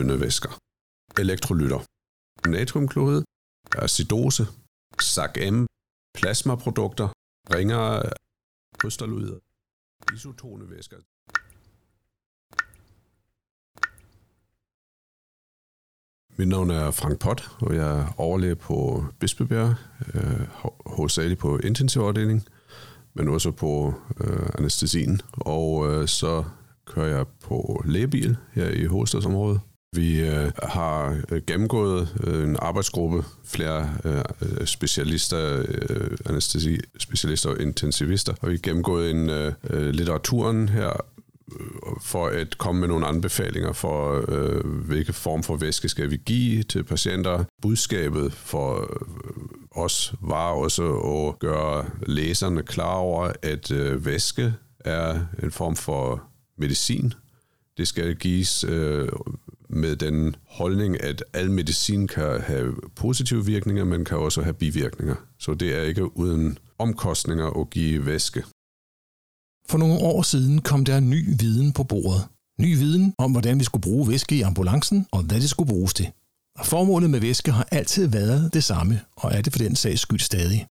tynde væsker. Elektrolytter. Natriumklorid, acidose, SAC-M, plasmaprodukter, ringer, øh, krystalloider, isotone væsker. Mit navn er Frank Pott, og jeg er overlæge på Bispebjerg, øh, hovedsageligt på intensivafdelingen, men også på øh, anestesien. Og øh, så kører jeg på lægebil her i hovedstadsområdet. Vi øh, har øh, gennemgået øh, en arbejdsgruppe, flere øh, specialister, øh, anestesi-specialister og intensivister, og vi har gennemgået en øh, øh litteraturen her øh, for at komme med nogle anbefalinger for, øh, hvilke form for væske skal vi give til patienter. Budskabet for os var også at gøre læserne klar over, at øh, væske er en form for medicin. Det skal gives øh, med den holdning, at al medicin kan have positive virkninger, men kan også have bivirkninger. Så det er ikke uden omkostninger at give væske. For nogle år siden kom der ny viden på bordet. Ny viden om, hvordan vi skulle bruge væske i ambulancen, og hvad det skulle bruges til. Formålet med væske har altid været det samme, og er det for den sags skyld stadig.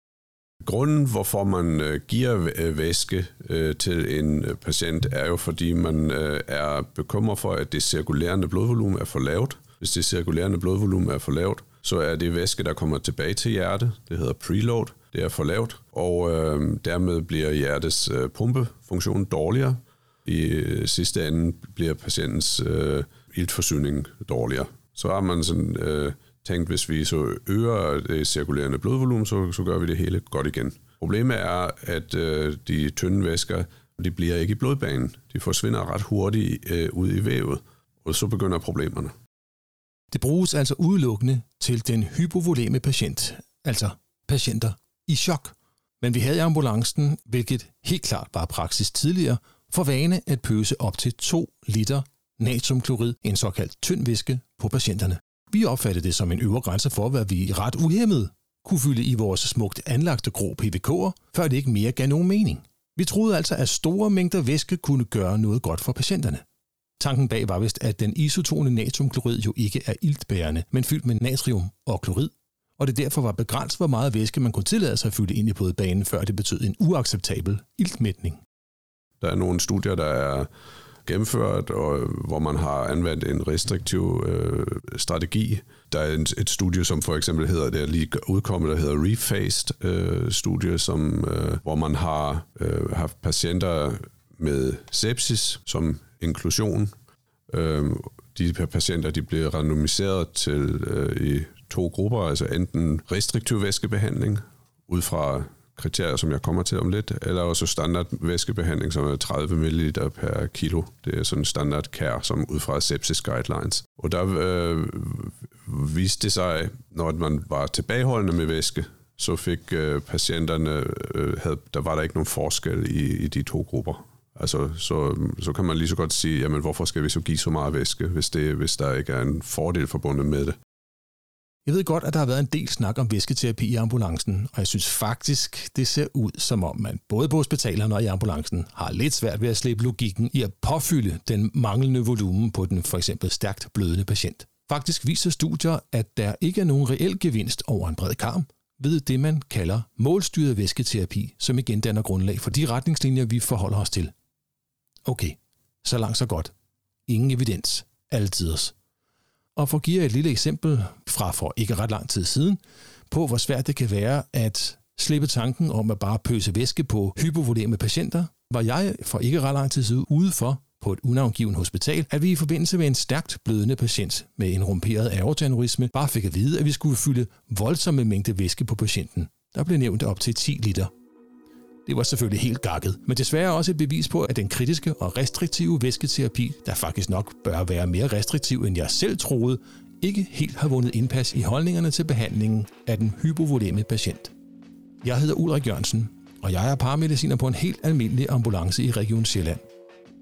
Grunden, hvorfor man øh, giver øh, væske øh, til en øh, patient, er jo fordi man øh, er bekymret for, at det cirkulerende blodvolumen er for lavt. Hvis det cirkulerende blodvolumen er for lavt, så er det væske, der kommer tilbage til hjertet. Det hedder preload. Det er for lavt, og øh, dermed bliver hjertets øh, pumpefunktion dårligere. I øh, sidste ende bliver patientens øh, iltforsyning dårligere. Så har man sådan øh, tænkt, hvis vi så øger det cirkulerende blodvolumen, så, så gør vi det hele godt igen. Problemet er, at øh, de tynde væsker, de bliver ikke i blodbanen. De forsvinder ret hurtigt øh, ud i vævet, og så begynder problemerne. Det bruges altså udelukkende til den hypovoleme patient, altså patienter i chok. Men vi havde i ambulancen, hvilket helt klart var praksis tidligere, for vane at pøse op til 2 liter natriumklorid, en såkaldt tynd væske, på patienterne. Vi opfattede det som en øvre grænse for, hvad vi ret uhemmet kunne fylde i vores smukt anlagte grå PVK'er, før det ikke mere gav nogen mening. Vi troede altså, at store mængder væske kunne gøre noget godt for patienterne. Tanken bag var vist, at den isotone natriumklorid jo ikke er iltbærende, men fyldt med natrium og klorid, og det derfor var begrænset, hvor meget væske man kunne tillade sig at fylde ind i blodbanen, før det betød en uacceptabel iltmætning. Der er nogle studier, der er gennemført, og øh, hvor man har anvendt en restriktiv øh, strategi. Der er et, et studie, som for eksempel hedder, det er lige udkommet, der hedder Refaced øh, studie, som, øh, hvor man har øh, haft patienter med sepsis som inklusion. Øh, de her patienter de blev randomiseret til øh, i to grupper, altså enten restriktiv væskebehandling, ud fra kriterier, som jeg kommer til om lidt, eller også standard væskebehandling, som er 30 ml per kilo. Det er sådan standard care, som ud fra sepsis guidelines. Og der øh, viste det sig, når man var tilbageholdende med væske, så fik øh, patienterne, øh, havde, der var der ikke nogen forskel i, i de to grupper. Altså, så, så kan man lige så godt sige, jamen hvorfor skal vi så give så meget væske, hvis, det, hvis der ikke er en fordel forbundet med det. Jeg ved godt, at der har været en del snak om væsketerapi i ambulancen, og jeg synes faktisk, det ser ud som om man både på hospitalerne og i ambulancen har lidt svært ved at slippe logikken i at påfylde den manglende volumen på den for eksempel stærkt blødende patient. Faktisk viser studier, at der ikke er nogen reel gevinst over en bred karm ved det, man kalder målstyret væsketerapi, som igen danner grundlag for de retningslinjer, vi forholder os til. Okay, så langt så godt. Ingen evidens. Altiders. Og for at give et lille eksempel fra for ikke ret lang tid siden, på hvor svært det kan være at slippe tanken om at bare pøse væske på hypovoleme patienter, var jeg for ikke ret lang tid siden ude for på et unavngivet hospital, at vi i forbindelse med en stærkt blødende patient med en rumperet aortaneurisme bare fik at vide, at vi skulle fylde voldsomme mængde væske på patienten. Der blev nævnt op til 10 liter. Det var selvfølgelig helt gakket, men desværre også et bevis på, at den kritiske og restriktive væsketerapi, der faktisk nok bør være mere restriktiv end jeg selv troede, ikke helt har vundet indpas i holdningerne til behandlingen af den hypovoleme patient. Jeg hedder Ulrik Jørgensen, og jeg er paramediciner på en helt almindelig ambulance i Region Sjælland.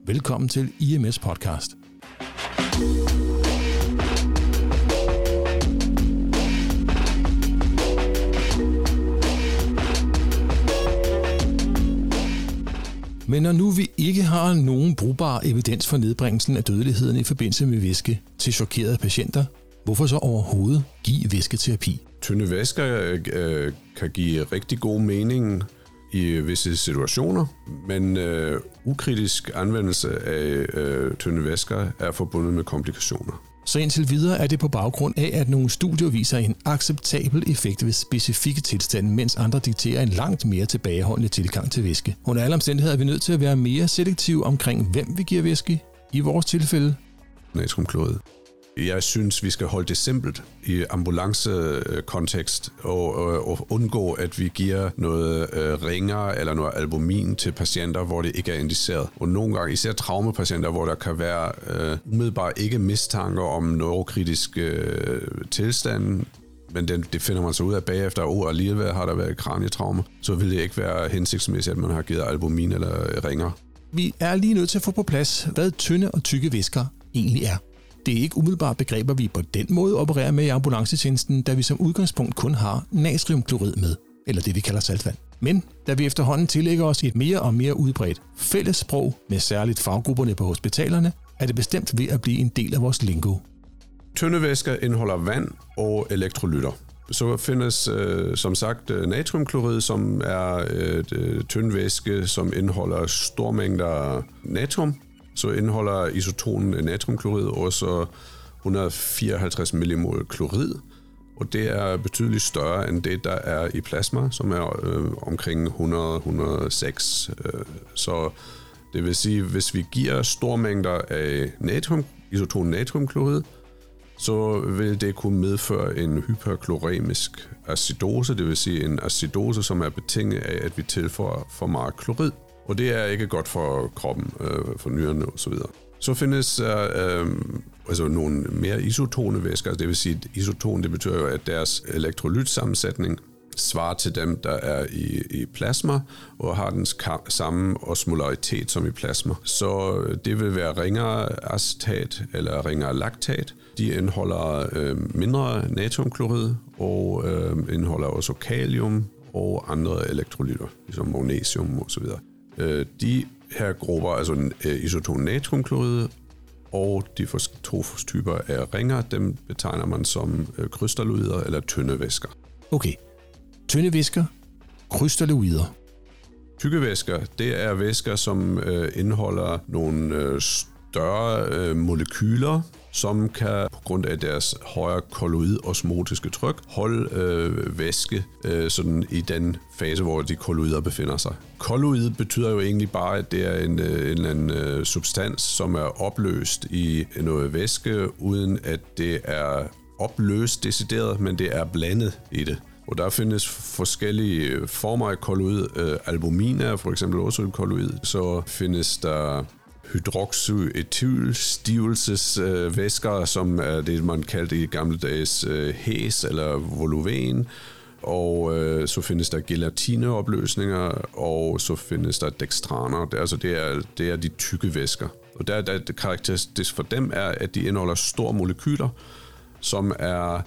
Velkommen til IMS Podcast. Men når nu vi ikke har nogen brugbar evidens for nedbringelsen af dødeligheden i forbindelse med væske til chokerede patienter, hvorfor så overhovedet give væsketerapi? Tynde væsker øh, øh kan give rigtig god mening i visse situationer, men øh, ukritisk anvendelse af øh, tynde væsker er forbundet med komplikationer. Så indtil videre er det på baggrund af, at nogle studier viser en acceptabel effekt ved specifikke tilstande, mens andre dikterer en langt mere tilbageholdende tilgang til væske. Under alle omstændigheder er vi nødt til at være mere selektive omkring, hvem vi giver væske. I vores tilfælde natriumklorid. Jeg synes, vi skal holde det simpelt i ambulancekontekst og, og, og undgå, at vi giver noget øh, ringer eller noget albumin til patienter, hvor det ikke er indiceret. Og nogle gange, især traumepatienter, hvor der kan være øh, umiddelbart ikke mistanke om neurokritisk øh, tilstand, men den, det finder man så ud af bagefter, og oh, alligevel har der været kranietraume, så vil det ikke være hensigtsmæssigt, at man har givet albumin eller ringer. Vi er lige nødt til at få på plads, hvad tynde og tykke væsker egentlig er. Det er ikke umiddelbart begreber, vi på den måde opererer med i ambulancetjenesten, da vi som udgangspunkt kun har natriumklorid med, eller det vi kalder saltvand. Men da vi efterhånden tillægger os et mere og mere udbredt fælles sprog med særligt faggrupperne på hospitalerne, er det bestemt ved at blive en del af vores lingo. Tyndevæsker indeholder vand og elektrolytter. Så findes øh, som sagt øh, natriumklorid, som er et øh, tyndvæske, som indeholder store mængder natrium, så indeholder isotonen natriumklorid også 154 millimol klorid, og det er betydeligt større end det, der er i plasma, som er øh, omkring 100-106. Øh, så det vil sige, hvis vi giver store mængder af natrium, isoton natriumklorid, så vil det kunne medføre en hyperkloremisk acidose, det vil sige en acidose, som er betinget af, at vi tilføjer for meget klorid. Og det er ikke godt for kroppen, øh, for nyrerne osv. Så, så findes der øh, altså nogle mere isotone væsker, det vil sige, at isoton det betyder jo, at deres elektrolytsammensætning svarer til dem, der er i, i plasma, og har den samme osmolaritet som i plasma. Så det vil være ringere acetat eller ringere laktat. De indeholder øh, mindre natriumklorid og øh, indeholder også kalium og andre elektrolytter, ligesom magnesium osv. Øh, de her grupper, altså øh, isoton natriumklorid og de to typer af ringer, dem betegner man som øh, krystalloider eller tynde væsker. Okay, tynde væsker, krystalloider. Tykke væsker, det er væsker, som øh, indeholder nogle øh, større øh, molekyler, som kan på grund af deres højere kolloid-osmotiske tryk holde øh, væske øh, sådan i den fase, hvor de kolloider befinder sig. Kolloid betyder jo egentlig bare, at det er en, øh, en eller anden øh, substans, som er opløst i noget væske, uden at det er opløst decideret, men det er blandet i det. Og der findes forskellige former af kolloid. Øh, albumin er for eksempel også et kolloid. Så findes der hydroxyetylstivelsesvæsker, som er det, man kaldte i gamle dages øh, hæs eller voluven. Og øh, så findes der gelatineopløsninger, og så findes der dextraner. Det, altså det er, det er de tykke væsker. Og der, der, det karakteristisk for dem er, at de indeholder store molekyler, som er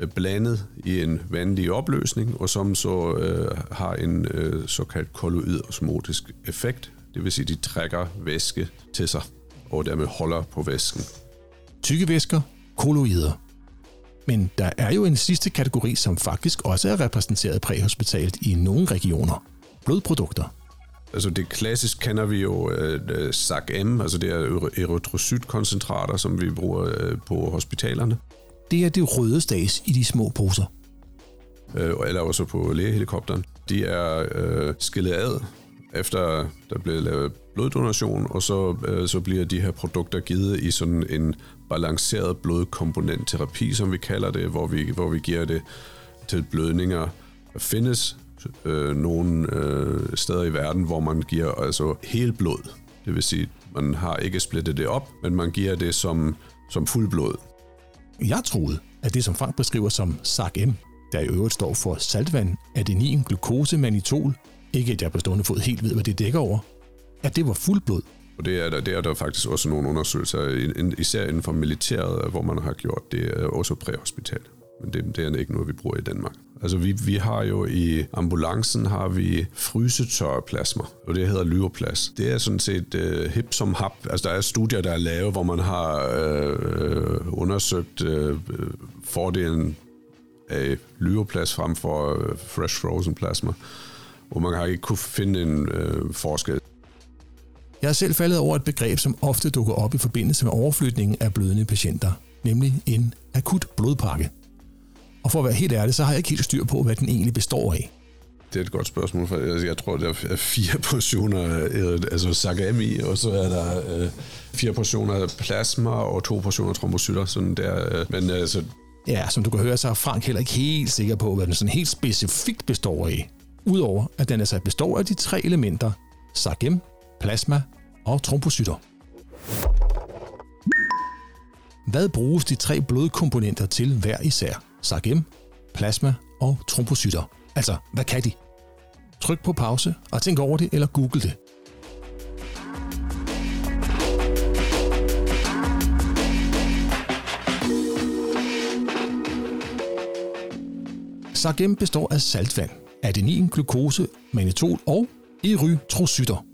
øh, blandet i en vandig opløsning, og som så øh, har en øh, såkaldt kolloid osmotisk effekt, det vil sige, de trækker væske til sig, og dermed holder på væsken. Tykke væsker, kolloider. Men der er jo en sidste kategori, som faktisk også er repræsenteret præhospitalt i nogle regioner. Blodprodukter. Altså det klassisk kender vi jo øh, øh, SAC-M, altså det er erytrocytkoncentrater, som vi bruger uh, på hospitalerne. Det er det røde stas i de små poser. Uh, eller også på lægehelikopteren. De er uh, skillet ad efter der bliver lavet bloddonation, og så, øh, så bliver de her produkter givet i sådan en balanceret blodkomponentterapi, som vi kalder det, hvor vi, hvor vi giver det til blødninger. Der findes øh, nogle øh, steder i verden, hvor man giver altså helt blod. Det vil sige, man har ikke splittet det op, men man giver det som, som fuld blod. Jeg troede, at det som Frank beskriver som SAC-M, der i øvrigt står for saltvand, adenin, glukose, manitol, ikke at jeg på stående fod helt ved, hvad det dækker over, at det var fuldblod. Og det er, der, det er der faktisk også nogle undersøgelser, især inden for militæret, hvor man har gjort det, øh, også præhospital. Men det, det er ikke noget, vi bruger i Danmark. Altså vi, vi har jo i ambulancen har vi frysetørre plasma, og det hedder lyoplas. Det er sådan set øh, hip som hap. Altså der er studier, der er lavet, hvor man har øh, øh undersøgt øh, øh, fordelen af lyoplas frem for øh, fresh frozen plasma, hvor man har ikke kunne finde en uh, forskel. Jeg er selv faldet over et begreb, som ofte dukker op i forbindelse med overflytningen af blødende patienter, nemlig en akut blodpakke. Og for at være helt ærlig, så har jeg ikke helt styr på, hvad den egentlig består af. Det er et godt spørgsmål, for jeg, jeg tror, der er fire portioner øh, altså Sagami, og så er der øh, fire portioner plasma og to portioner trombocytter. Sådan der, øh, men altså... Ja, som du kan høre, så er Frank heller ikke helt sikker på, hvad den sådan helt specifikt består af. Udover at den altså består af de tre elementer, Sagem, plasma og trombocytter. Hvad bruges de tre blodkomponenter til hver især? Sargem, plasma og trombocytter. Altså, hvad kan de? Tryk på pause og tænk over det, eller google det. Sargem består af saltvand, adenin, glukose, mannitol og erytrocytter.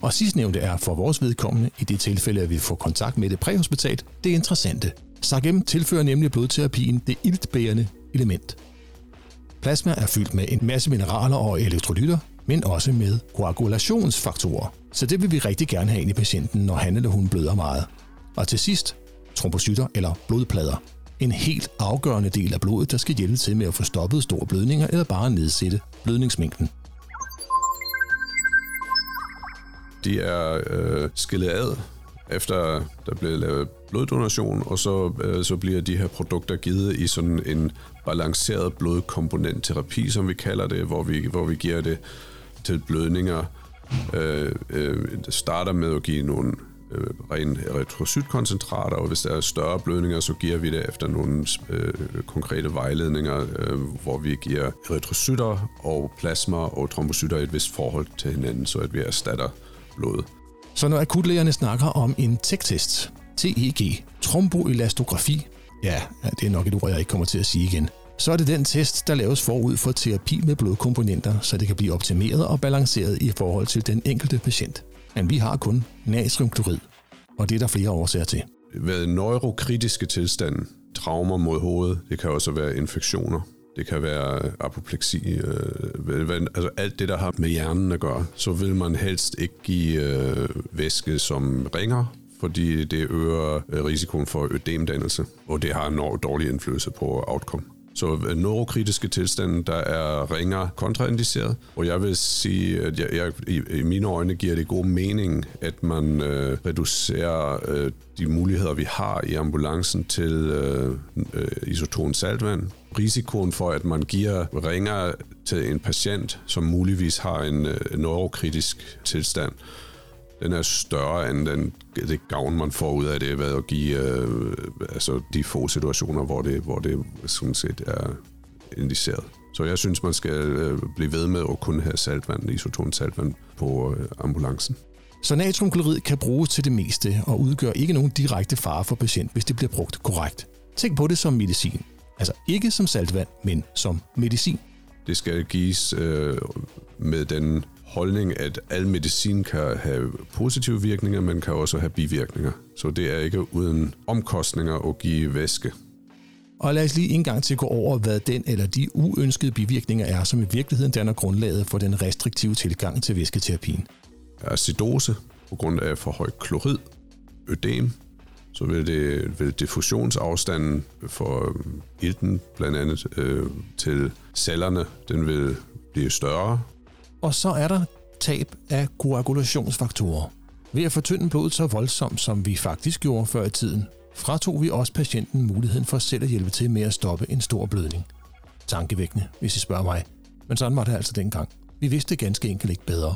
Og sidstnævnte er for vores vedkommende, i det tilfælde, at vi får kontakt med det præhospitalt, det interessante. Sargem tilfører nemlig blodterapien det iltbærende element. Plasma er fyldt med en masse mineraler og elektrolytter, men også med koagulationsfaktorer. Så det vil vi rigtig gerne have ind i patienten, når han eller hun bløder meget. Og til sidst, trombocytter eller blodplader. En helt afgørende del af blodet, der skal hjælpe til med at få stoppet store blødninger eller bare nedsætte blødningsmængden. De er øh, skillet ad, efter der bliver lavet bloddonation, og så, øh, så bliver de her produkter givet i sådan en balanceret blodkomponentterapi, som vi kalder det, hvor vi, hvor vi giver det til blødninger. Øh, øh, det starter med at give nogle øh, ren erytrocytkoncentrater, og hvis der er større blødninger, så giver vi det efter nogle øh, konkrete vejledninger, øh, hvor vi giver retrocytter og plasma og trombocytter i et vist forhold til hinanden, så at vi erstatter blodet. Så når akutlægerne snakker om en TEC-test, TEG, tromboelastografi, ja, det er nok et ord, jeg ikke kommer til at sige igen, så er det den test, der laves forud for terapi med blodkomponenter, så det kan blive optimeret og balanceret i forhold til den enkelte patient. Men vi har kun natriumklorid, og det er der flere årsager til. Ved neurokritiske tilstande, traumer mod hovedet, det kan også være infektioner, det kan være apopleksi, øh, øh altså alt det, der har med hjernen at gøre, så vil man helst ikke give øh, væske, som ringer, fordi det øger øh, risikoen for ødemdannelse, og det har en dårlig indflydelse på outcome. Så øh, neurokritiske tilstande, der er ringer kontraindiceret, og jeg vil sige, at jeg, jeg, i, i mine øjne giver det god mening, at man øh, reducerer øh, de muligheder, vi har i ambulancen til øh, øh, isoton saltvand. Risikoen for, at man giver ringer til en patient, som muligvis har en øh, neurokritisk tilstand, den er større end den, det gavn, man får ud af det ved at give øh, altså de få situationer, hvor det, hvor det sådan set er indiceret. Så jeg synes, man skal øh, blive ved med at kunne have saltvand, isoton saltvand på øh, ambulancen. Så natriumklorid kan bruges til det meste og udgør ikke nogen direkte fare for patient, hvis det bliver brugt korrekt. Tænk på det som medicin. Altså ikke som saltvand, men som medicin. Det skal gives øh, med den holdning, at al medicin kan have positive virkninger, men kan også have bivirkninger. Så det er ikke uden omkostninger at give væske. Og lad os lige en gang til gå over, hvad den eller de uønskede bivirkninger er, som i virkeligheden danner grundlaget for den restriktive tilgang til væsketerapien. Acidose på grund af for høj klorid, ødem, så vil, det, vil diffusionsafstanden for ilten blandt andet øh, til cellerne, den vil blive større, og så er der tab af koagulationsfaktorer. Ved at fortynde blodet så voldsomt, som vi faktisk gjorde før i tiden, fratog vi også patienten muligheden for selv at hjælpe til med at stoppe en stor blødning. Tankevækkende, hvis I spørger mig. Men sådan var det altså dengang. Vi vidste ganske enkelt ikke bedre.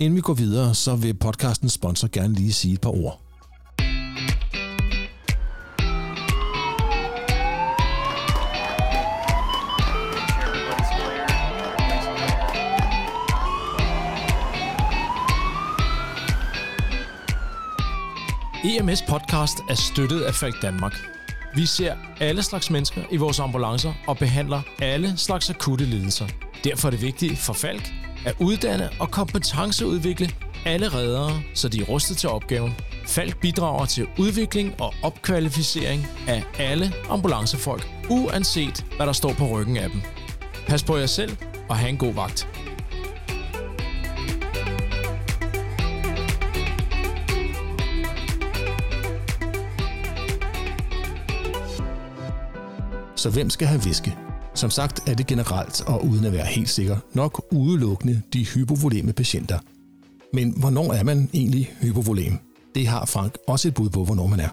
Inden vi går videre, så vil podcastens sponsor gerne lige sige et par ord. EMS podcast er støttet af Falk Danmark. Vi ser alle slags mennesker i vores ambulancer og behandler alle slags akutte lidelser. Derfor er det vigtigt for Falk at uddanne og kompetenceudvikle alle reddere, så de er rustet til opgaven. Falk bidrager til udvikling og opkvalificering af alle ambulancefolk, uanset hvad der står på ryggen af dem. Pas på jer selv og have en god vagt. Så hvem skal have væske? Som sagt er det generelt, og uden at være helt sikker, nok udelukkende de hypovoleme patienter. Men hvornår er man egentlig hypovolem? Det har Frank også et bud på, hvornår man er.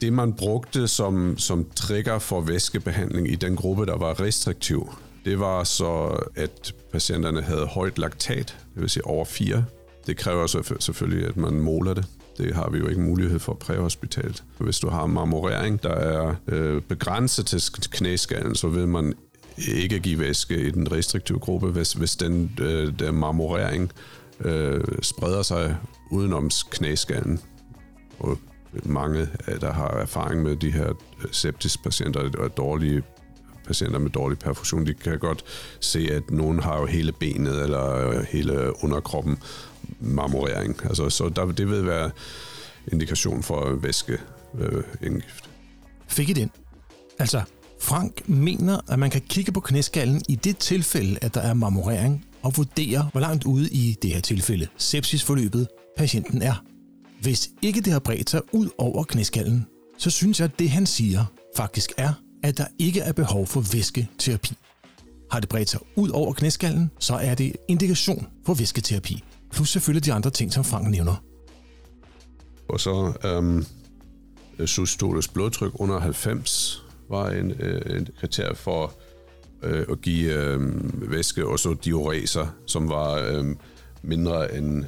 Det, man brugte som, som trigger for væskebehandling i den gruppe, der var restriktiv, det var så, at patienterne havde højt laktat, det vil sige over 4. Det kræver så selvfølgelig, at man måler det. Det har vi jo ikke mulighed for præhospitalt. Hvis du har marmorering, der er øh, begrænset til knæskallen, så vil man ikke give væske i den restriktive gruppe, hvis, hvis den øh, der marmorering øh, spreder sig udenom knæskallen. Og mange, øh, der har erfaring med de her septiske septispatienter og dårlige patienter med dårlig perfusion, de kan godt se, at nogen har jo hele benet eller øh, hele underkroppen marmorering. Altså, så der, det vil være indikation for væskeindgift. Øh, indgift. Fik I den? Altså, Frank mener, at man kan kigge på knæskallen i det tilfælde, at der er marmorering, og vurdere, hvor langt ude i det her tilfælde sepsisforløbet patienten er. Hvis ikke det har bredt sig ud over knæskallen, så synes jeg, at det han siger faktisk er, at der ikke er behov for væsketerapi. Har det bredt sig ud over knæskallen, så er det indikation for væsketerapi. Plus selvfølgelig de andre ting, som Frank nævner. Og så øhm, øh, systolisk blodtryk under 90 var en, øh, en kriterie for øh, at give øh, væske, og så diureser, som var øh, mindre end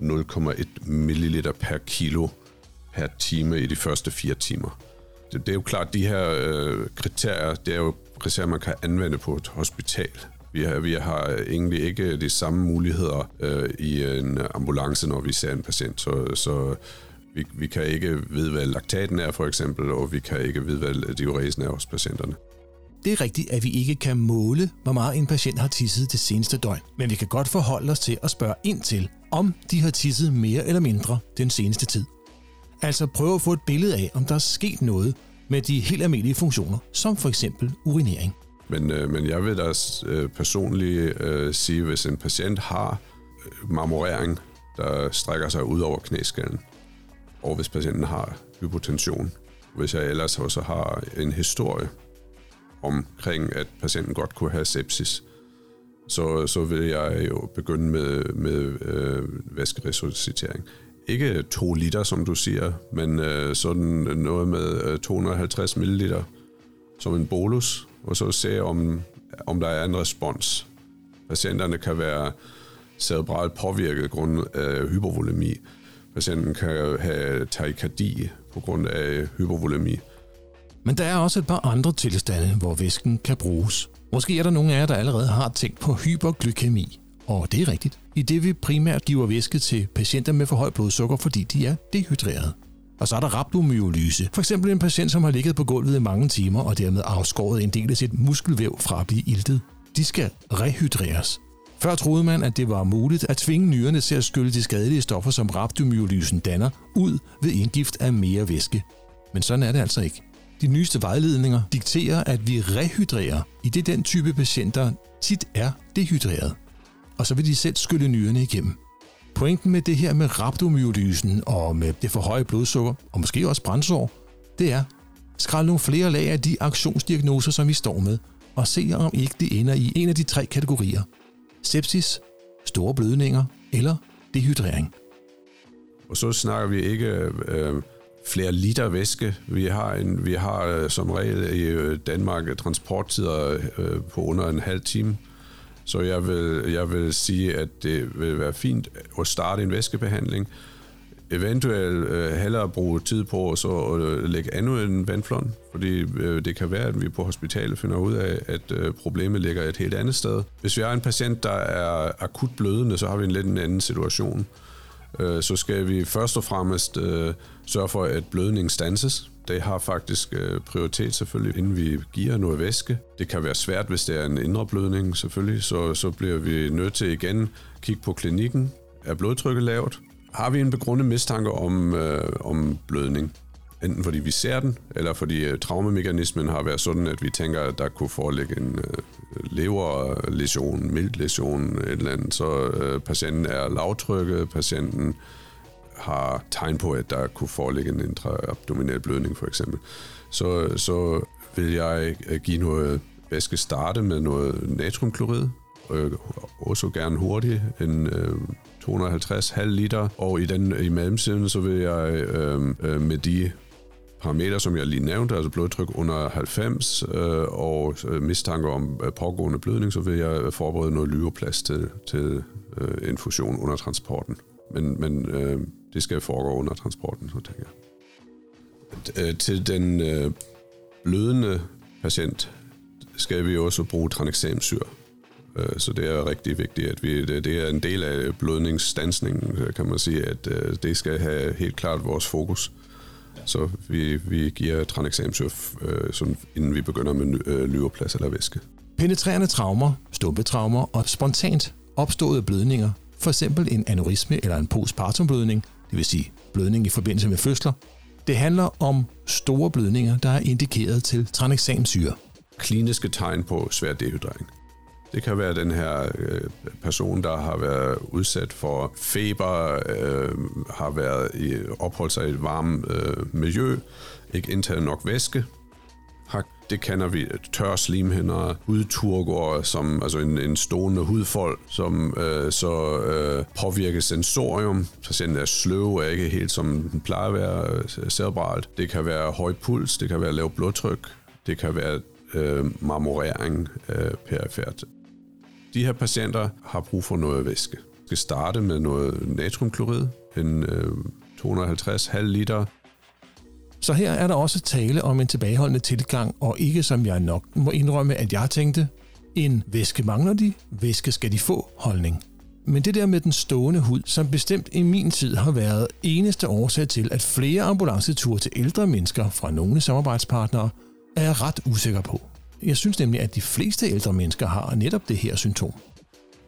0,1 ml per kilo per time i de første fire timer. Det, det er jo klart, de her øh, kriterier, det er jo kriterier, man kan anvende på et hospital. Vi har, vi har egentlig ikke de samme muligheder øh, i en ambulance, når vi ser en patient, så, så vi, vi kan ikke vide, hvad laktaten er for eksempel, og vi kan ikke vide, hvad diuresen er hos patienterne. Det er rigtigt, at vi ikke kan måle, hvor meget en patient har tisset det seneste døgn, men vi kan godt forholde os til at spørge ind til, om de har tisset mere eller mindre den seneste tid. Altså prøve at få et billede af, om der er sket noget med de helt almindelige funktioner, som for eksempel urinering. Men, øh, men jeg vil da øh, personligt øh, sige, hvis en patient har øh, marmorering, der strækker sig ud over knæskallen, og hvis patienten har hypotension, hvis jeg ellers også har en historie omkring, at patienten godt kunne have sepsis, så, så vil jeg jo begynde med, med øh, væskeresuscitering. Ikke 2 liter, som du siger, men øh, sådan noget med øh, 250 ml som en bolus, og så se, om, om der er en respons. Patienterne kan være cerebralt påvirket grund af hypervolemi. Patienten kan have takykardi på grund af hypovolemi. Men der er også et par andre tilstande, hvor væsken kan bruges. Måske er der nogle af jer, der allerede har tænkt på hyperglykemi. Og det er rigtigt, i det vi primært giver væske til patienter med for højt blodsukker, fordi de er dehydrerede. Og så er der rhabdomyolyse. For eksempel en patient, som har ligget på gulvet i mange timer og dermed afskåret en del af sit muskelvæv fra at blive iltet. De skal rehydreres. Før troede man, at det var muligt at tvinge nyrerne til at skylle de skadelige stoffer, som rhabdomyolysen danner, ud ved indgift af mere væske. Men sådan er det altså ikke. De nyeste vejledninger dikterer, at vi rehydrerer, i det den type patienter tit er dehydreret. Og så vil de selv skylle nyrerne igennem. Pointen med det her med rhabdomyolysen og med det for høje blodsukker, og måske også brændsår, det er, skrald nogle flere lag af de aktionsdiagnoser, som vi står med, og se om ikke det ender i en af de tre kategorier. Sepsis, store blødninger eller dehydrering. Og så snakker vi ikke øh, flere liter væske. Vi har, en, vi har øh, som regel i øh, Danmark transporttider øh, på under en halv time. Så jeg vil, jeg vil sige, at det vil være fint at starte en væskebehandling. Eventuelt øh, hellere bruge tid på så at øh, lægge endnu en vandflon, fordi øh, det kan være, at vi på hospitalet finder ud af, at øh, problemet ligger et helt andet sted. Hvis vi har en patient, der er akut blødende, så har vi en lidt en anden situation. Øh, så skal vi først og fremmest øh, sørge for, at blødningen stanses. Det har faktisk øh, prioritet selvfølgelig, inden vi giver noget væske. Det kan være svært, hvis det er en indre blødning selvfølgelig, så, så bliver vi nødt til igen kigge på klinikken. Er blodtrykket lavt? Har vi en begrundet mistanke om, øh, om blødning? Enten fordi vi ser den, eller fordi øh, traumemekanismen har været sådan, at vi tænker, at der kunne foreligge en øh, leverlesion, mild lesion, et eller andet, så øh, patienten er lavtrykket, patienten har tegn på, at der kunne foreligge en intraabdominal blødning for eksempel, så, så vil jeg øh, give noget væske starte med noget natriumklorid, og også gerne hurtigt, en øh, 250 halv liter, og i den i mellemtiden, så vil jeg øh, øh, med de parametre, som jeg lige nævnte, altså blodtryk under 90 øh, og øh, mistanke om øh, pågående blødning, så vil jeg forberede noget lyoplast til, til øh, infusion under transporten. Men, men øh, det skal foregå under transporten, så tænker jeg. Øh, til den øh, blødende patient skal vi også bruge tranexamsyre. Øh, så det er rigtig vigtigt, at vi, det, det er en del af blødningsstansningen, øh, kan man sige, at det skal have helt klart vores fokus. Så vi, vi giver tranexamsyre, sådan, inden vi begynder med lyreplads eller væske. Penetrerende traumer, stumpetraumer og spontant opståede blødninger, f.eks. en aneurisme eller en postpartumblødning, det vil sige blødning i forbindelse med fødsler, det handler om store blødninger, der er indikeret til tranexamsyre. Kliniske tegn på svær dehydrering. Det kan være den her øh, person, der har været udsat for feber, øh, har været i, opholdt sig i et varmt øh, miljø, ikke indtaget nok væske. Det kender vi tør slimhinder, hudturgor, som altså en, en stående hudfold, som øh, så øh, påvirker sensorium. Patienten er sløv og ikke helt som den plejer at være øh, cerebralt. Det kan være høj puls, det kan være lav blodtryk, det kan være øh, marmorering øh, perifært de her patienter har brug for noget væske. Vi skal starte med noget natriumklorid, en øh, 250 halv liter. Så her er der også tale om en tilbageholdende tilgang, og ikke som jeg nok må indrømme, at jeg tænkte, en væske mangler de, væske skal de få holdning. Men det der med den stående hud, som bestemt i min tid har været eneste årsag til, at flere ambulanceture til ældre mennesker fra nogle samarbejdspartnere, er jeg ret usikker på. Jeg synes nemlig, at de fleste ældre mennesker har netop det her symptom.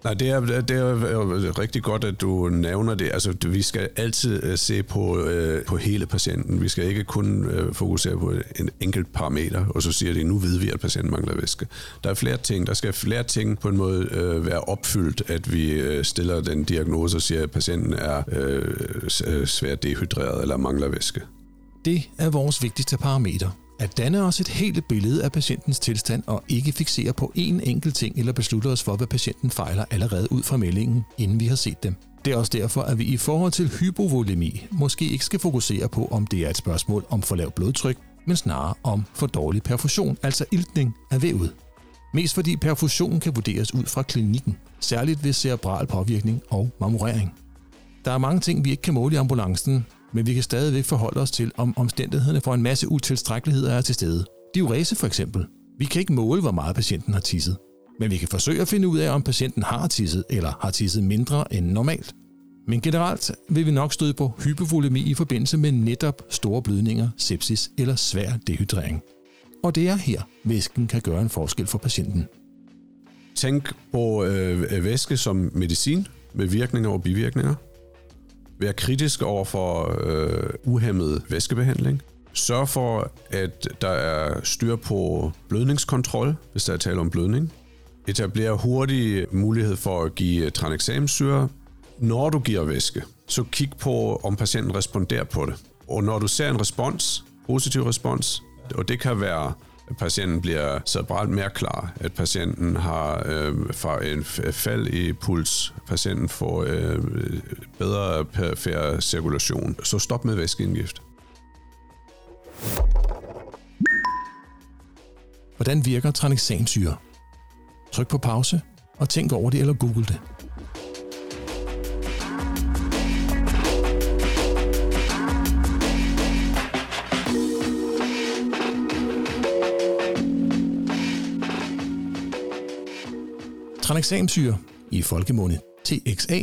Nej, det er, det er rigtig godt, at du nævner det. Altså, vi skal altid øh, se på, øh, på hele patienten. Vi skal ikke kun øh, fokusere på en enkelt parameter, og så siger de, nu ved vi, at patienten mangler væske. Der er flere ting. Der skal flere ting på en måde øh, være opfyldt, at vi øh, stiller den diagnose og siger, at patienten er øh, øh, svært dehydreret eller mangler væske. Det er vores vigtigste parameter. At danne os et helt billede af patientens tilstand og ikke fixere på én enkelt ting eller beslutte os for, hvad patienten fejler allerede ud fra meldingen, inden vi har set dem. Det er også derfor, at vi i forhold til hypovolemi måske ikke skal fokusere på, om det er et spørgsmål om for lavt blodtryk, men snarere om for dårlig perfusion, altså iltning af vævet. Mest fordi perfusion kan vurderes ud fra klinikken, særligt ved cerebral påvirkning og marmorering. Der er mange ting, vi ikke kan måle i ambulancen, men vi kan stadigvæk forholde os til, om omstændighederne for en masse utilstrækkeligheder er til stede. Diurese for eksempel. Vi kan ikke måle, hvor meget patienten har tisset. Men vi kan forsøge at finde ud af, om patienten har tisset eller har tisset mindre end normalt. Men generelt vil vi nok støde på hypovolemi i forbindelse med netop store blødninger, sepsis eller svær dehydrering. Og det er her, væsken kan gøre en forskel for patienten. Tænk på øh, væske som medicin med virkninger og bivirkninger. Vær kritisk over for øh, uhemmet væskebehandling. Sørg for, at der er styr på blødningskontrol, hvis der er tale om blødning. Etabler hurtig mulighed for at give tranexamsyre. Når du giver væske, så kig på, om patienten responderer på det. Og når du ser en respons, positiv respons, og det kan være patienten bliver cerebralt mere klar, at patienten har øh, fra en fald i puls, patienten får øh, bedre perifer cirkulation. Så stop med væskeindgift. Hvordan virker tranexamsyre? Tryk på pause og tænk over det eller google det. Tranexamsyre, i folkemunde TXA,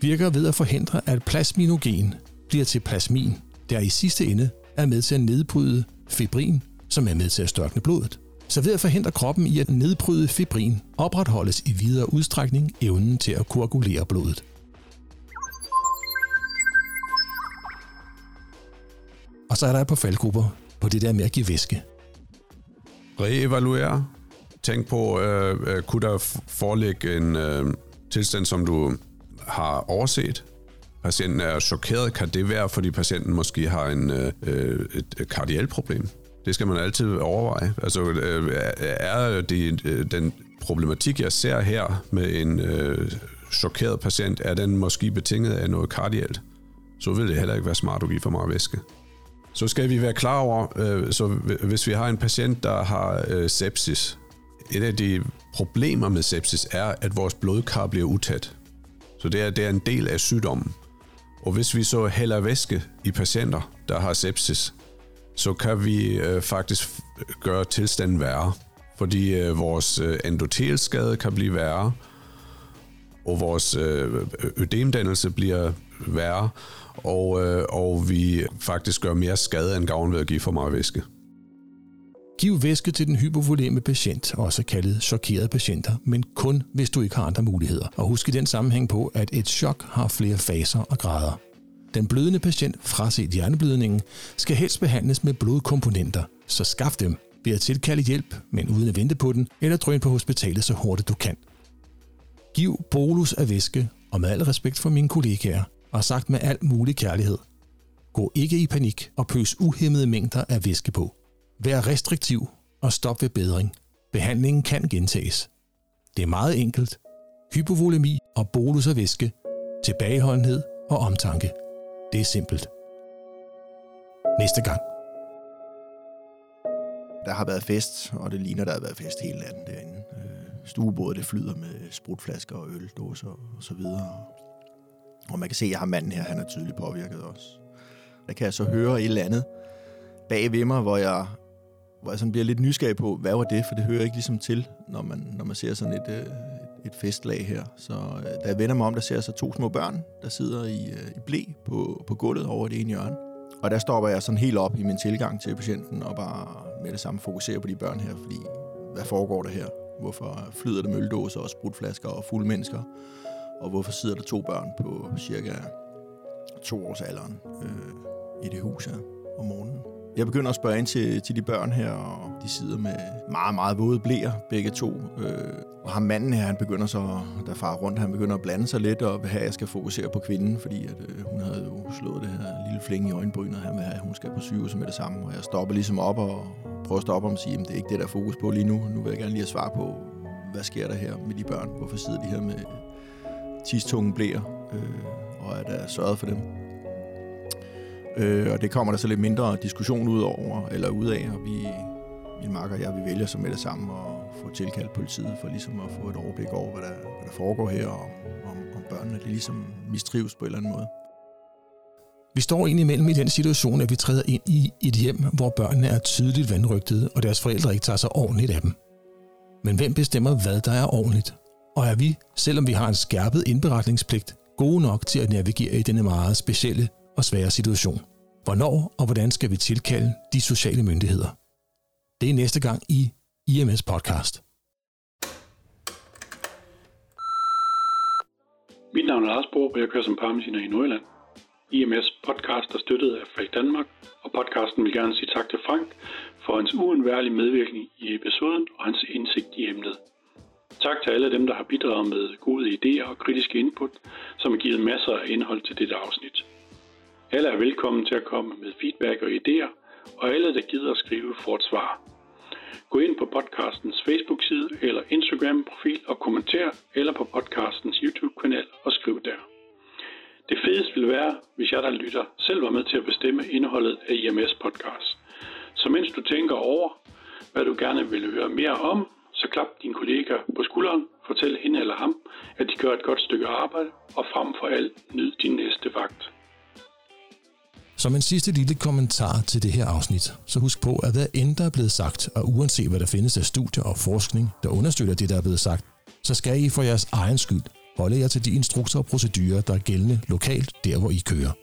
virker ved at forhindre, at plasminogen bliver til plasmin, der i sidste ende er med til at nedbryde fibrin, som er med til at størkne blodet. Så ved at forhindre kroppen i at nedbryde fibrin, opretholdes i videre udstrækning evnen til at koagulere blodet. Og så er der et par faldgrupper på det der med at give væske. Reevaluere. Tænk på, øh, øh, kunne der foreligge en øh, tilstand, som du har overset? Patienten er chokeret. Kan det være, fordi patienten måske har en, øh, øh et kardialt problem? Det skal man altid overveje. Altså, øh, er det øh, den problematik, jeg ser her med en øh, chokeret patient, er den måske betinget af noget kardielt? Så vil det heller ikke være smart at give for meget væske. Så skal vi være klar over, øh, så hvis vi har en patient, der har øh, sepsis, et af de problemer med sepsis er, at vores blodkar bliver utæt. Så det er, det er en del af sygdommen. Og hvis vi så hælder væske i patienter, der har sepsis, så kan vi øh, faktisk gøre tilstanden værre. Fordi øh, vores øh, endotelskade kan blive værre, og vores øh, ødemdannelse bliver værre, og, øh, og vi faktisk gør mere skade end gavn ved at give for meget væske. Giv væske til den hypovoleme patient, også kaldet chokerede patienter, men kun hvis du ikke har andre muligheder. Og husk i den sammenhæng på, at et chok har flere faser og grader. Den blødende patient, fraset hjerneblødningen, skal helst behandles med blodkomponenter, så skaff dem ved at tilkalde hjælp, men uden at vente på den, eller drøn på hospitalet så hurtigt du kan. Giv bolus af væske, og med al respekt for mine kollegaer, og sagt med al mulig kærlighed. Gå ikke i panik og pøs uhemmede mængder af væske på. Vær restriktiv og stop ved bedring. Behandlingen kan gentages. Det er meget enkelt. Hypovolemi og bolus af væske, tilbageholdenhed og omtanke. Det er simpelt. Næste gang. Der har været fest, og det ligner, der har været fest hele natten derinde. Øh, stuebordet det flyder med sprutflasker og øldåser og så videre. Og man kan se, at jeg har manden her, han er tydeligt påvirket også. Der kan jeg så høre et eller andet bag ved mig, hvor jeg, hvor jeg sådan bliver lidt nysgerrig på, hvad var det? For det hører ikke ligesom til, når man, når man ser sådan et, øh, et festlag her. Så øh, da jeg vender mig om, der ser jeg så to små børn, der sidder i, øh, i blæ på, på gulvet over det ene hjørne. Og der stopper jeg sådan helt op i min tilgang til patienten og bare med det samme fokuserer på de børn her, fordi hvad foregår der her? Hvorfor flyder der møldåser og sprutflasker og fulde mennesker? Og hvorfor sidder der to børn på cirka to års alderen øh, i det hus her om morgenen? Jeg begynder at spørge ind til, til de børn her, og de sidder med meget, meget våde blæer, begge to. Øh, og ham manden her, han begynder så, der far rundt, han begynder at blande sig lidt, og vil have, at jeg skal fokusere på kvinden, fordi at, øh, hun havde jo slået det her lille flænge i øjenbrynet, han vil have, at hun skal på sygehuset med det samme. Og jeg stopper ligesom op og prøver at stoppe ham og sige, at det er ikke det, der er fokus på lige nu. Nu vil jeg gerne lige have svar på, hvad sker der her med de børn? Hvorfor sidder de her med tistunge blæer? Øh, og er der sørget for dem? Øh, og det kommer der så lidt mindre diskussion ud over, eller ud af, og vi, min makker og jeg, vi vælger så med det samme at få tilkaldt politiet for ligesom at få et overblik over, hvad der, hvad der foregår her, og om, om børnene de ligesom mistrives på en eller anden måde. Vi står egentlig imellem i den situation, at vi træder ind i et hjem, hvor børnene er tydeligt vandrygtede, og deres forældre ikke tager sig ordentligt af dem. Men hvem bestemmer, hvad der er ordentligt? Og er vi, selvom vi har en skærpet indberetningspligt, gode nok til at navigere i denne meget specielle og svære situation. Hvornår og hvordan skal vi tilkalde de sociale myndigheder? Det er næste gang i IMS Podcast. Mit navn er Lars Bro, og jeg kører som parmesiner i Nordjylland. IMS podcast er støttet af Falk Danmark, og podcasten vil gerne sige tak til Frank for hans uundværlige medvirkning i episoden og hans indsigt i emnet. Tak til alle dem, der har bidraget med gode idéer og kritiske input, som har givet masser af indhold til dette afsnit. Alle er velkommen til at komme med feedback og idéer, og alle, der gider at skrive, får et svar. Gå ind på podcastens Facebook-side eller Instagram-profil og kommenter, eller på podcastens YouTube-kanal og skriv der. Det fedeste vil være, hvis jeg der lytter selv var med til at bestemme indholdet af IMS podcast. Så mens du tænker over, hvad du gerne vil høre mere om, så klap din kollega på skulderen, fortæl hende eller ham, at de gør et godt stykke arbejde, og frem for alt nyd din næste vagt. Som en sidste lille kommentar til det her afsnit, så husk på, at hvad end der er blevet sagt, og uanset hvad der findes af studier og forskning, der understøtter det, der er blevet sagt, så skal I for jeres egen skyld holde jer til de instrukser og procedurer, der er gældende lokalt, der hvor I kører.